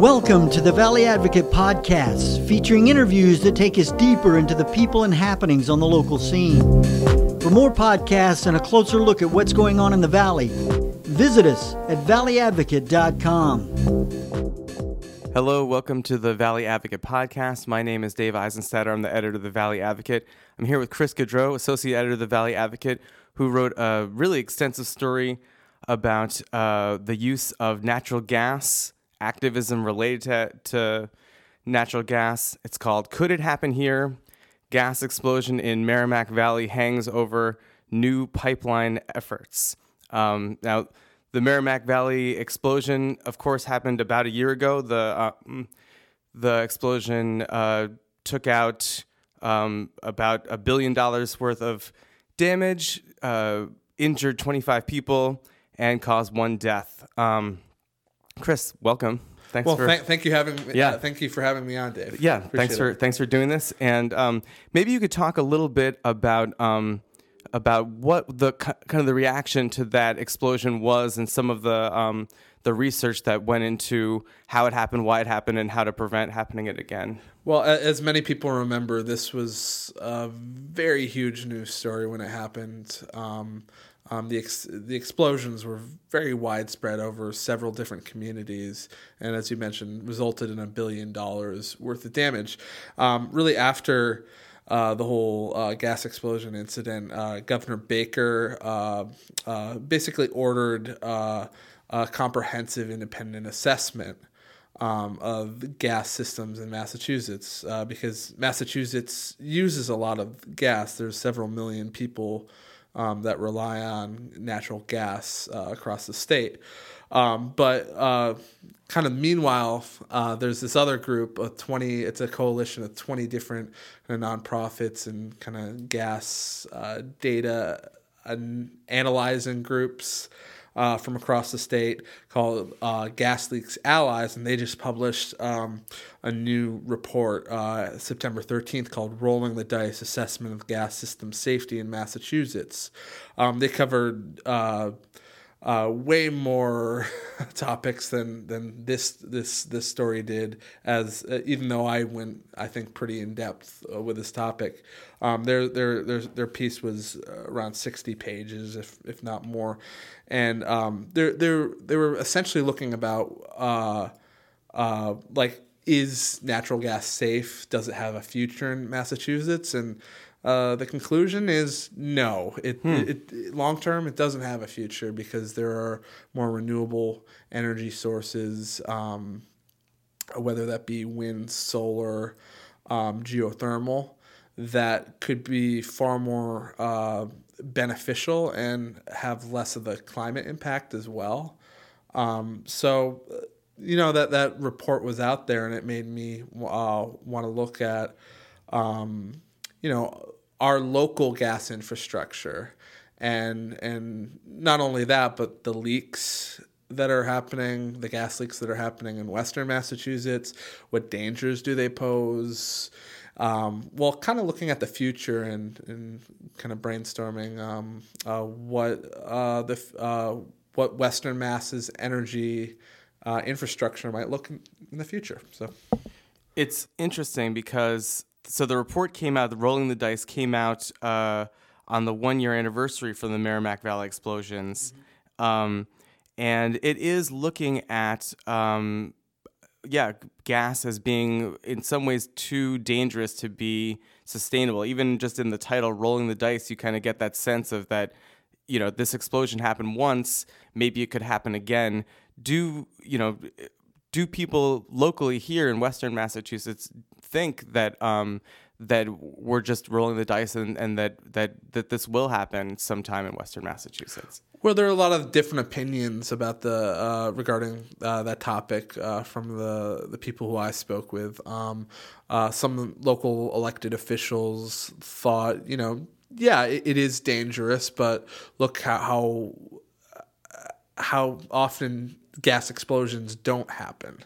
Welcome to the Valley Advocate Podcast, featuring interviews that take us deeper into the people and happenings on the local scene. For more podcasts and a closer look at what's going on in the Valley, visit us at valleyadvocate.com. Hello, welcome to the Valley Advocate podcast. My name is Dave Eisenstadter. I'm the editor of the Valley Advocate. I'm here with Chris Goudreau, associate editor of the Valley Advocate, who wrote a really extensive story about uh, the use of natural gas activism related to, to natural gas. It's called Could It Happen Here? Gas explosion in Merrimack Valley hangs over new pipeline efforts. Um, now, the Merrimack Valley explosion, of course, happened about a year ago. The uh, the explosion uh, took out um, about a billion dollars worth of damage, uh, injured 25 people, and caused one death. Um, Chris, welcome. Thanks well, for thank, thank you having Yeah. uh, thank you for having me on, Dave. yeah. Appreciate Thanks for it. thanks for doing this, and um, maybe you could talk a little bit about um, about what the kind of the reaction to that explosion was, and some of the um, the research that went into how it happened, why it happened, and how to prevent happening it again. Well, as many people remember, this was a very huge news story when it happened. Um, um, the ex- the explosions were very widespread over several different communities, and as you mentioned, resulted in a billion dollars worth of damage. Um, really, after uh, the whole uh, gas explosion incident, uh, Governor Baker uh, uh, basically ordered uh, a comprehensive independent assessment um, of gas systems in Massachusetts because Massachusetts uses a lot of gas. There's several million people um, that rely on natural gas uh, across the state. Um, but uh, kind of meanwhile, uh, there's this other group of 20, it's a coalition of 20 different kind of nonprofits and kind of gas uh, data an- analyzing groups uh, from across the state called uh, Gas Leaks Allies, and they just published um, a new report uh, September 13th called Rolling the Dice Assessment of Gas System Safety in Massachusetts. Um, they covered uh, way more topics than than this this this story did. As uh, even though I went, I think pretty in depth uh, with this topic. Um, their their their their piece was uh, around sixty pages, if if not more, and um, they're they're they were essentially looking about uh, uh, like is natural gas safe? Does it have a future in Massachusetts? And uh, the conclusion is no. It, it, it long term it doesn't have a future because there are more renewable energy sources, um, whether that be wind, solar, um, geothermal, that could be far more uh, beneficial and have less of the climate impact as well. Um, so, you know that that report was out there, and it made me uh, want to look at, um, you know, our local gas infrastructure, and and not only that, but the leaks that are happening, the gas leaks that are happening in Western Massachusetts. What dangers do they pose? Um, well, kind of looking at the future and, and kind of brainstorming um, uh, what uh, the uh, what Western Mass's energy uh, infrastructure might look in, in the future. So, It's interesting because so the report came out, the Rolling the Dice came out uh, on the one year anniversary from the Merrimack Valley explosions. Um, and it is looking at, um, yeah, gas as being in some ways too dangerous to be sustainable. Even just in the title, Rolling the Dice, you kind of get that sense of that, you know, this explosion happened once, maybe it could happen again. Do, you know, do people locally here in Western Massachusetts think that um, that we're just rolling the dice and, and that, that that this will happen sometime in Western Massachusetts? well, there are a lot of different opinions about the uh, regarding uh, that topic uh, from the the people who I spoke with. Um, uh, some local elected officials thought, you know, yeah, it, it is dangerous, but look how, how how often gas explosions don't happen.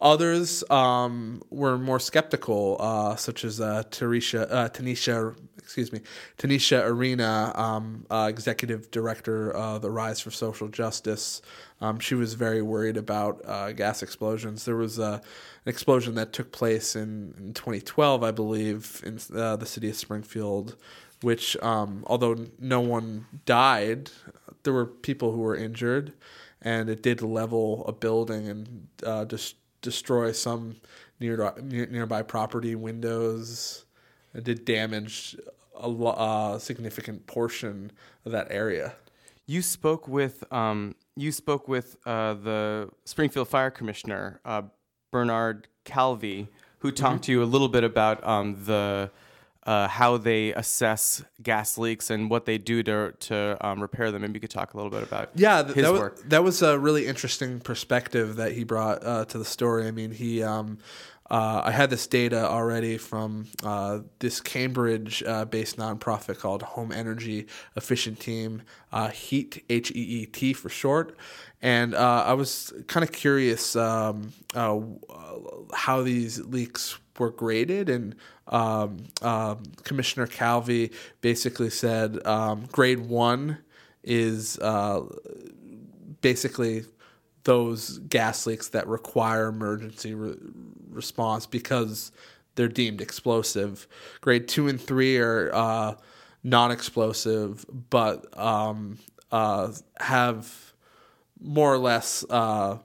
Others um, were more skeptical, uh, such as uh, Tanisha, uh, Tanisha, excuse me, Tanisha Arena, um, uh, executive director of the Rise for Social Justice. Um, she was very worried about uh, gas explosions. There was uh, an explosion that took place in, in 2012, I believe, in the city of Springfield, which, um, although no one died, there were people who were injured, and it did level a building and uh, just destroy some near, near nearby property windows. It did damage a lo- uh, significant portion of that area. You spoke with um, you spoke with uh, the Springfield Fire Commissioner uh, Bernard Calvi, who talked to you a little bit about um, the uh, how they assess gas leaks and what they do to to um, repair them. Maybe you could talk a little bit about yeah th- his that was, work. that was a really interesting perspective that he brought uh, to the story. I mean, he um, uh, I had this data already from uh, this Cambridge uh, based nonprofit called Home Energy Efficient Team, uh, HEET, H E E T for short. And uh, I was kind of curious um, uh, how these leaks were graded. And um, um, Commissioner Calvi basically said um, grade one is basically those gas leaks that require emergency re- response because they're deemed explosive. Grade two and three are uh, non-explosive, but um, uh, have more or less uh,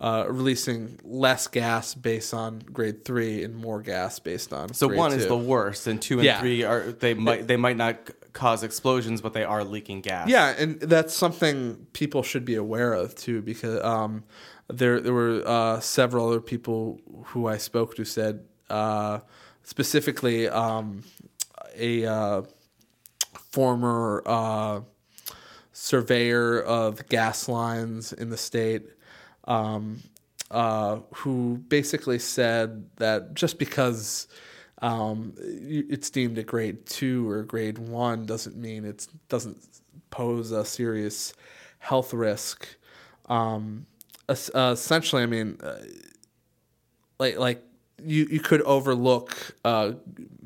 uh, releasing less gas based on grade three and more gas based on. Grade. So one is the worst, and two and Yeah. three are they might they might not cause explosions, but they are leaking gas. Yeah, and that's something people should be aware of too, because um, there there were uh, several other people who I spoke to said uh, specifically um, a uh, former uh, surveyor of gas lines in the state. Um, uh, who basically said that just because um, it's deemed a grade two or grade one doesn't mean it doesn't pose a serious health risk. Um, essentially, I mean, uh, like like you you could overlook uh,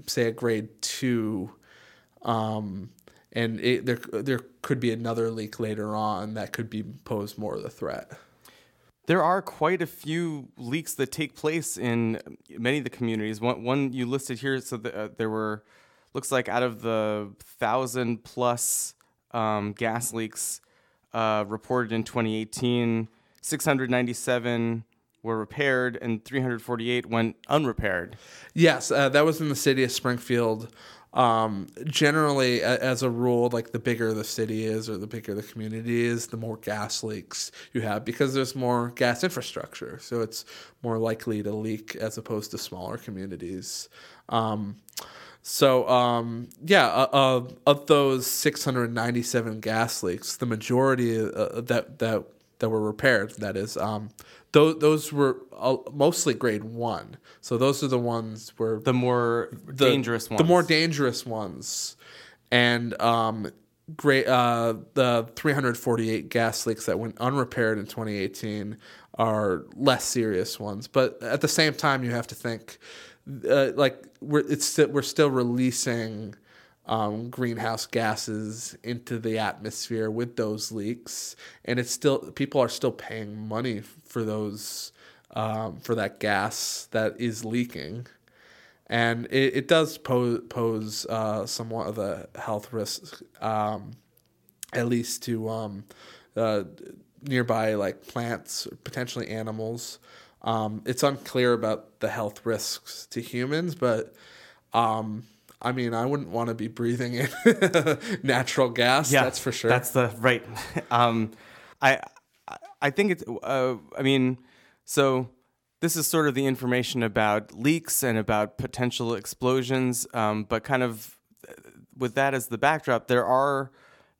say a grade two, um, and it, there there could be another leak later on that could be pose more of a threat. There are quite a few leaks that take place in many of the communities. One, one you listed here, so the, uh, there were, looks like out of the thousand plus um, gas leaks uh, reported in 2018, 697 were repaired and 348 went unrepaired. Yes, uh, that was in the city of Springfield. Um, generally, as a rule, like the bigger the city is or the bigger the community is, the more gas leaks you have because there's more gas infrastructure. So it's more likely to leak as opposed to smaller communities. Um, so um, yeah, uh, uh, of those 697 gas leaks, the majority uh, that that that were repaired, that is, um, those those were uh, mostly grade one. So those are the ones where The more the- dangerous ones. The more dangerous ones, and um, great. Uh, the 348 gas leaks that went unrepaired in 2018 are less serious ones. But at the same time, you have to think, uh, like we're it's we're still releasing. Um, greenhouse gases into the atmosphere with those leaks, and it's still people are still paying money for those um, for that gas that is leaking and it, it does pose pose uh, somewhat of a health risk, um, at least to um, uh, nearby like plants, potentially animals. Um, it's unclear about the health risks to humans, but um, I mean, I wouldn't want to be breathing in natural gas. that's for sure. That's the right. um, I I- I think it's. Uh, I mean, so this is sort of the information about leaks and about potential explosions. Um, but kind of uh, with that as the backdrop, there are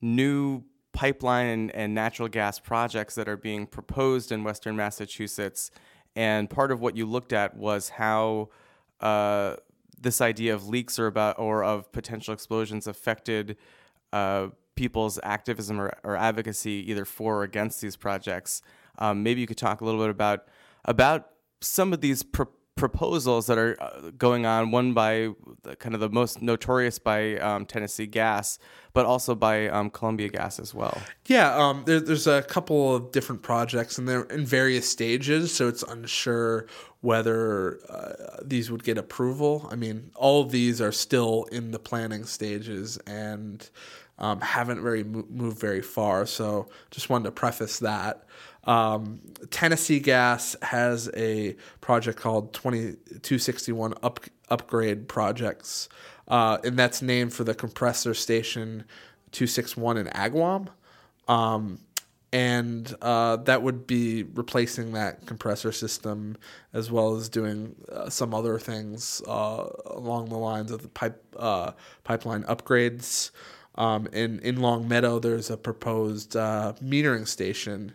new pipeline and, and natural gas projects that are being proposed in Western Massachusetts. And part of what you looked at was how uh, this idea of leaks or about or of potential explosions affected uh, people's activism or, or advocacy either for or against these projects. Um, maybe you could talk a little bit about about some of these pr- proposals that are uh, going on, one by the, kind of the most notorious by um, Tennessee Gas, but also by um, Columbia Gas as well. Yeah, um, there, there's a couple of different projects, and they're in various stages, so it's unsure whether uh, these would get approval. I mean, all of these are still in the planning stages and um, haven't very mo- moved very far. So, just wanted to preface that. Um, Tennessee Gas has a project called 2261 up, Upgrade Projects, uh, and that's named for the compressor station 261 in Agawam. Um, and uh, that would be replacing that compressor system as well as doing uh, some other things uh, along the lines of the pipe uh, pipeline upgrades. Um, in in Longmeadow, there's a proposed uh, metering station,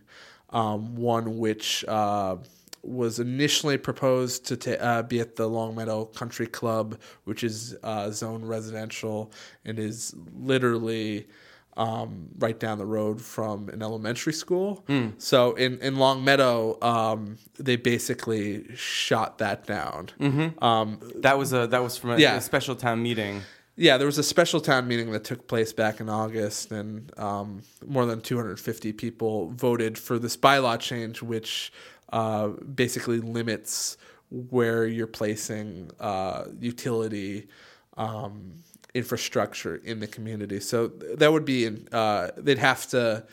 um, one which uh, was initially proposed to ta- be at the Longmeadow Country Club, which is zone residential and is literally um, right down the road from an elementary school. Mm. So in, in Longmeadow, um, they basically shot that down. Mm-hmm. Um, that was a that was from a, yeah. a, special town meeting. Yeah, there was a special town meeting that took place back in August, and um, more than 250 people voted for this bylaw change, which uh, basically limits where you're placing uh, utility um, infrastructure in the community. So that would be uh, they'd have to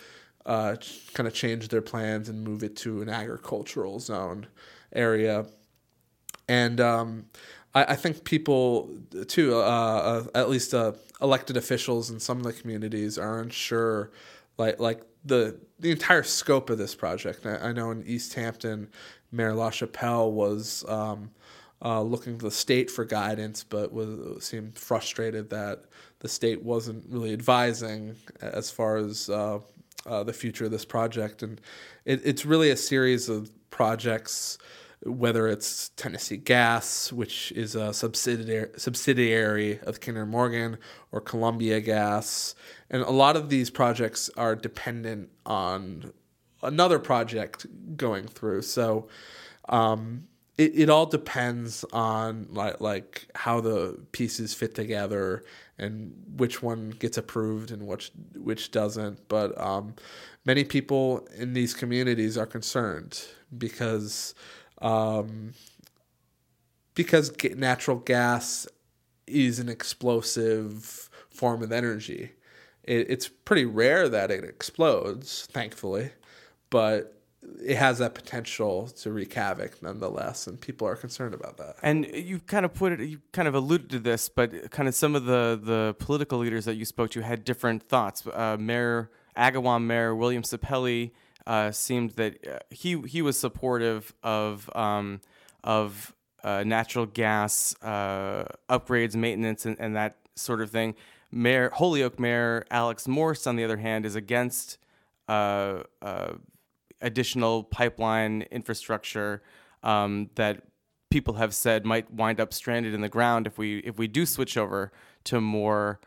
uh, kind of change their plans and move it to an agricultural zone area. And um, I, I, think people too, uh, uh at least uh, elected officials in some of the communities, are unsure, like like the the entire scope of this project. I, I know in Easthampton, Mayor LaChapelle was. Um, uh, looking to the state for guidance, but was seemed frustrated that the state wasn't really advising as far as uh, uh, the future of this project. And it, it's really a series of projects, whether it's Tennessee Gas, which is a subsidiary subsidiary of Kinder Morgan, or Columbia Gas, and a lot of these projects are dependent on another project going through. So. Um, it, it all depends on like like how the pieces fit together and which one gets approved and which which doesn't. But um, many people in these communities are concerned because um, because natural gas is an explosive form of energy. It, it's pretty rare that it explodes, thankfully, but it has that potential to wreak havoc nonetheless, and people are concerned about that. And you kind of put it, you kind of alluded to this, but kind of some of the the political leaders that you spoke to had different thoughts. Uh, Mayor Agawam Mayor William Sapelli uh, seemed that uh, he he was supportive of um, of uh, natural gas uh, upgrades, maintenance, and, and that sort of thing. Mayor Holyoke Mayor Alex Morse, on the other hand, is against additional pipeline infrastructure um, that people have said might wind up stranded in the ground if we if we do switch over to more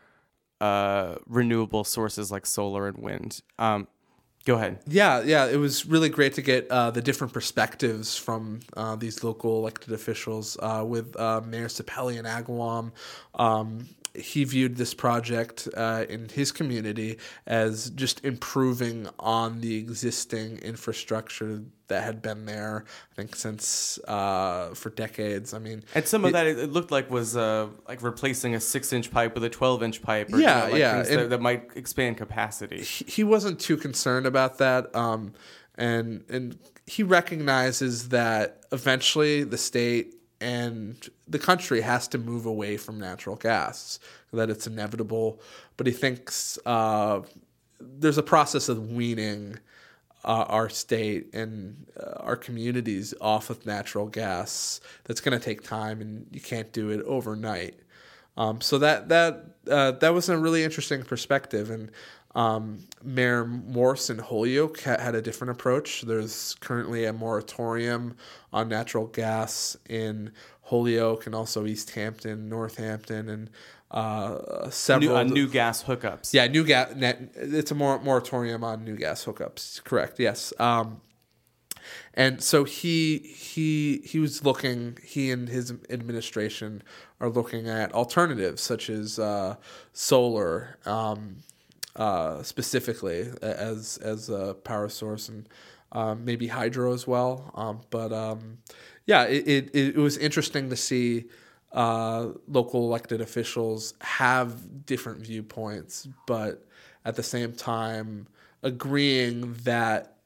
uh, renewable sources like solar and wind. Um, go ahead. Yeah, yeah, it was really great to get uh, the different perspectives from uh, these local elected officials uh, with uh, Mayor Sapelli and Agawam. Um, he viewed this project uh, in his community as just improving on the existing infrastructure that had been there. I think since uh, for decades. I mean, and some of it, that it looked like was uh, like replacing a six-inch pipe with a twelve-inch pipe. Or, yeah, you know, like yeah, that, that, might expand capacity. He wasn't too concerned about that, um, and and he recognizes that eventually the state and the country has to move away from natural gas, that it's inevitable. But he thinks uh, there's a process of weaning uh, our state and uh, our communities off of natural gas that's going to take time, and you can't do it overnight. Um, so that that uh, that was a really interesting perspective, and um, Mayor Morse in Holyoke had a different approach. There's currently a moratorium on natural gas in Holyoke and also Easthampton, Northampton, and uh, several new, uh, new gas hookups. Yeah, new gas. It's a mor- moratorium on new gas hookups. Correct. Yes. Um, and so he he he was looking. He and his administration are looking at alternatives such as uh, solar, um, uh, specifically as as a power source, and um, maybe hydro as well. Um, but um, yeah, it, it it was interesting to see uh, local elected officials have different viewpoints, but at the same time agreeing that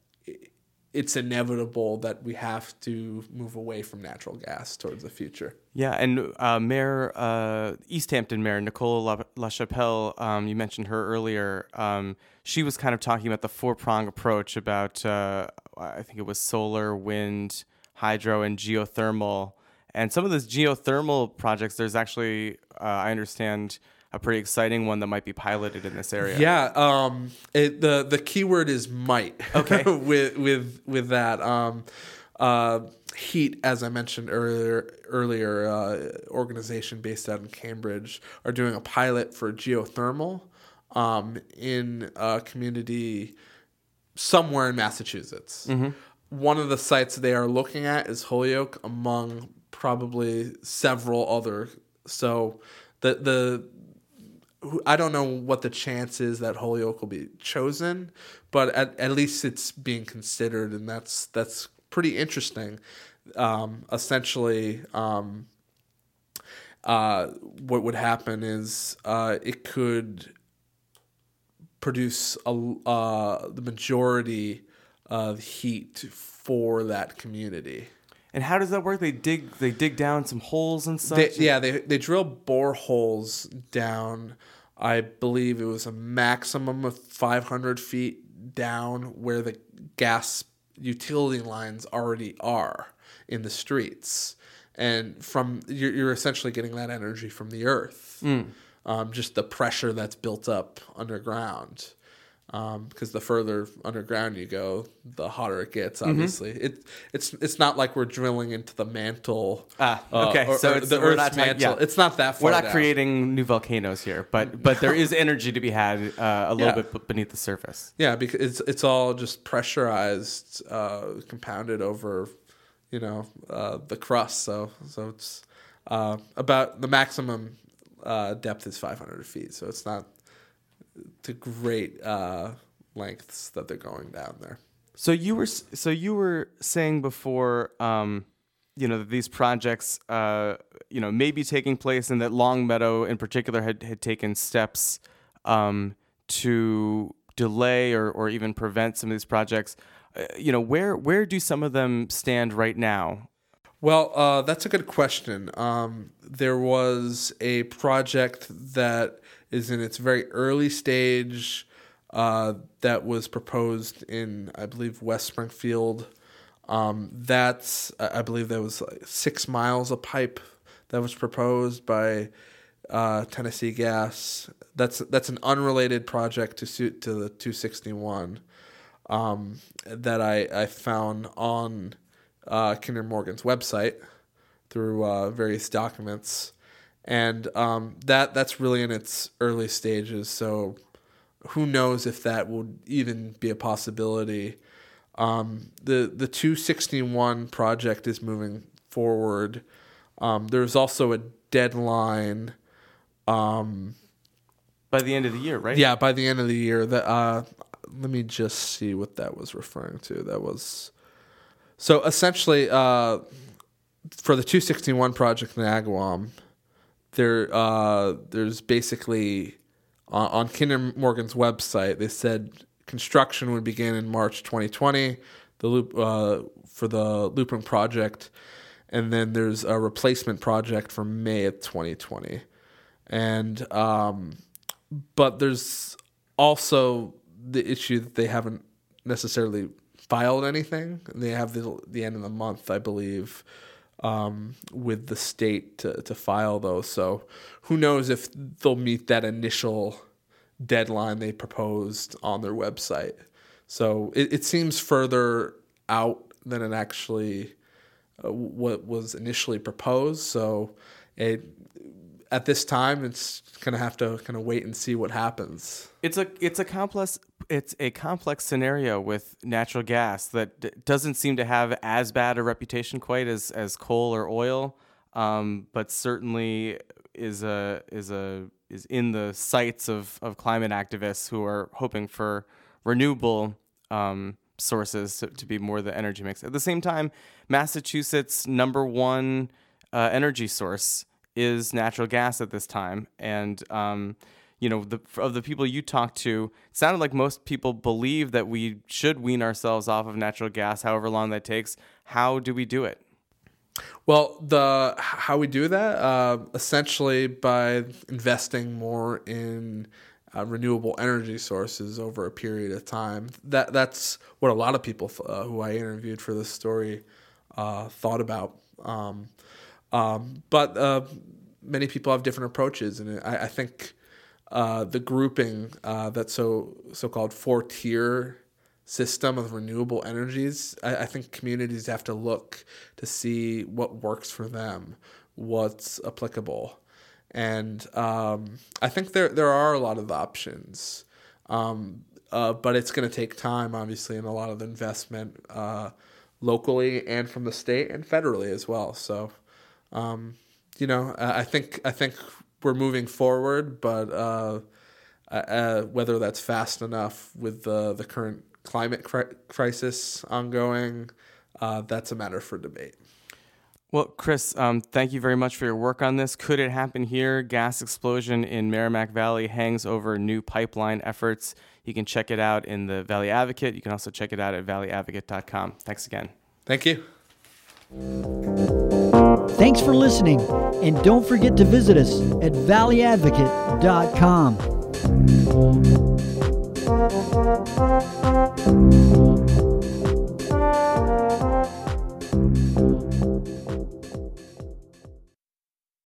it's inevitable that we have to move away from natural gas towards the future. Yeah, and uh, Mayor uh, Easthampton Mayor Nicole LaChapelle, um, you mentioned her earlier. Um, she was kind of talking about the four prong approach about uh, I think it was solar, wind, hydro, and geothermal. And some of those geothermal projects, there's actually uh, I understand a pretty exciting one that might be piloted in this area. Yeah, um, it, the the keyword is might. Okay. with with with that, um, uh, HEET, as I mentioned earlier, earlier uh, organization based out in Cambridge are doing a pilot for geothermal um, in a community somewhere in Massachusetts. One of the sites they are looking at is Holyoke, among probably several other. So the the I don't know what the chance is that Holyoke will be chosen, but at, at least it's being considered, and that's that's pretty interesting. Um, essentially, um, uh, what would happen is uh, it could produce a, uh, the majority of heat for that community. And how does that work? They dig they dig down some holes and such. They, yeah, they they drill boreholes down. I believe it was a maximum of 500 feet down where the gas utility lines already are in the streets, and from you're, you're essentially getting that energy from the earth. Um, just the pressure that's built up underground. Because the further underground you go, the hotter it gets. Mm-hmm. Obviously, it it's it's not like we're drilling into the mantle. Ah, uh, okay. or- So or it's- the Earth's not mantle. yeah. It's not that far. We're not down. creating new volcanoes here, but but there is energy to be had uh, a little Yeah. bit beneath the surface. Yeah, because it's it's all just pressurized, uh, compounded over, you know, uh, the crust. So so it's uh, about the maximum uh, depth is 500 feet. So it's not to great uh, lengths that they're going down there. So you were so you were saying before, um, you know, that these projects, uh, you know, may be taking place, and that Longmeadow in particular had had taken steps um, to delay or or even prevent some of these projects. Uh, you know, where where do some of them stand right now? Well, uh, that's a good question. Um, there was a project that is in its very early stage uh, that was proposed in, I believe, West Springfield. Um, that's, I believe, that was like six miles of pipe that was proposed by uh, Tennessee Gas. That's that's an unrelated project to suit to the 261 um, that I, I found on uh, Kinder Morgan's website through uh, various documents, and um, that that's really in its early stages. So who knows if that would even be a possibility. Um, the the 261 project is moving forward. Um, there's also a deadline. Um, By the end of the year, right? yeah, by the end of the year. That uh, let me just see what that was referring to. That was so essentially uh, for the 261 project in Agawam. There, uh, there's basically on, on Kinder Morgan's website. They said construction would begin in March 2020. The loop uh, for the looping project, and then there's a replacement project for May of 2020, and um, but there's also the issue that they haven't necessarily filed anything. They have the the end of the month, I believe, um, with the state to, to file those. So who knows if they'll meet that initial deadline they proposed on their website. So it, it seems further out than it actually uh, what was initially proposed. So it at this time it's gonna have to kind of wait and see what happens. It's a it's a complex it's a complex scenario with natural gas that d- doesn't seem to have as bad a reputation quite as, as coal or oil, um, but certainly is a is a is in the sights of, of climate activists who are hoping for renewable um, sources to, to, be more the energy mix. At the same time, Massachusetts' number one uh, energy source is natural gas at this time, and um, you know, the, of the people you talked to, it sounded like most people believe that we should wean ourselves off of natural gas, however long that takes. How do we do it? Well, the how we do that uh, essentially by investing more in uh, renewable energy sources over a period of time. That that's what a lot of people uh, who I interviewed for this story uh, thought about. Um, um, but uh, many people have different approaches, and I, I think uh, the grouping uh, that so so called four tier system of renewable energies, I, I, think communities have to look to see what works for them, what's applicable, and um, I think there there are a lot of options, um, uh, but it's going to take time, obviously, and a lot of investment uh, locally and from the state and federally as well. So. Um, you know, I think I think we're moving forward, but uh, uh, uh, whether that's fast enough with the the current climate cri- crisis ongoing, uh, that's a matter for debate. Well, Chris, um, thank you very much for your work on this. Could it happen here? Gas explosion in Merrimack Valley hangs over new pipeline efforts. You can check it out in the Valley Advocate. You can also check it out at valleyadvocate.com. Thanks again. Thank you. Thanks for listening, and don't forget to visit us at valleyadvocate.com.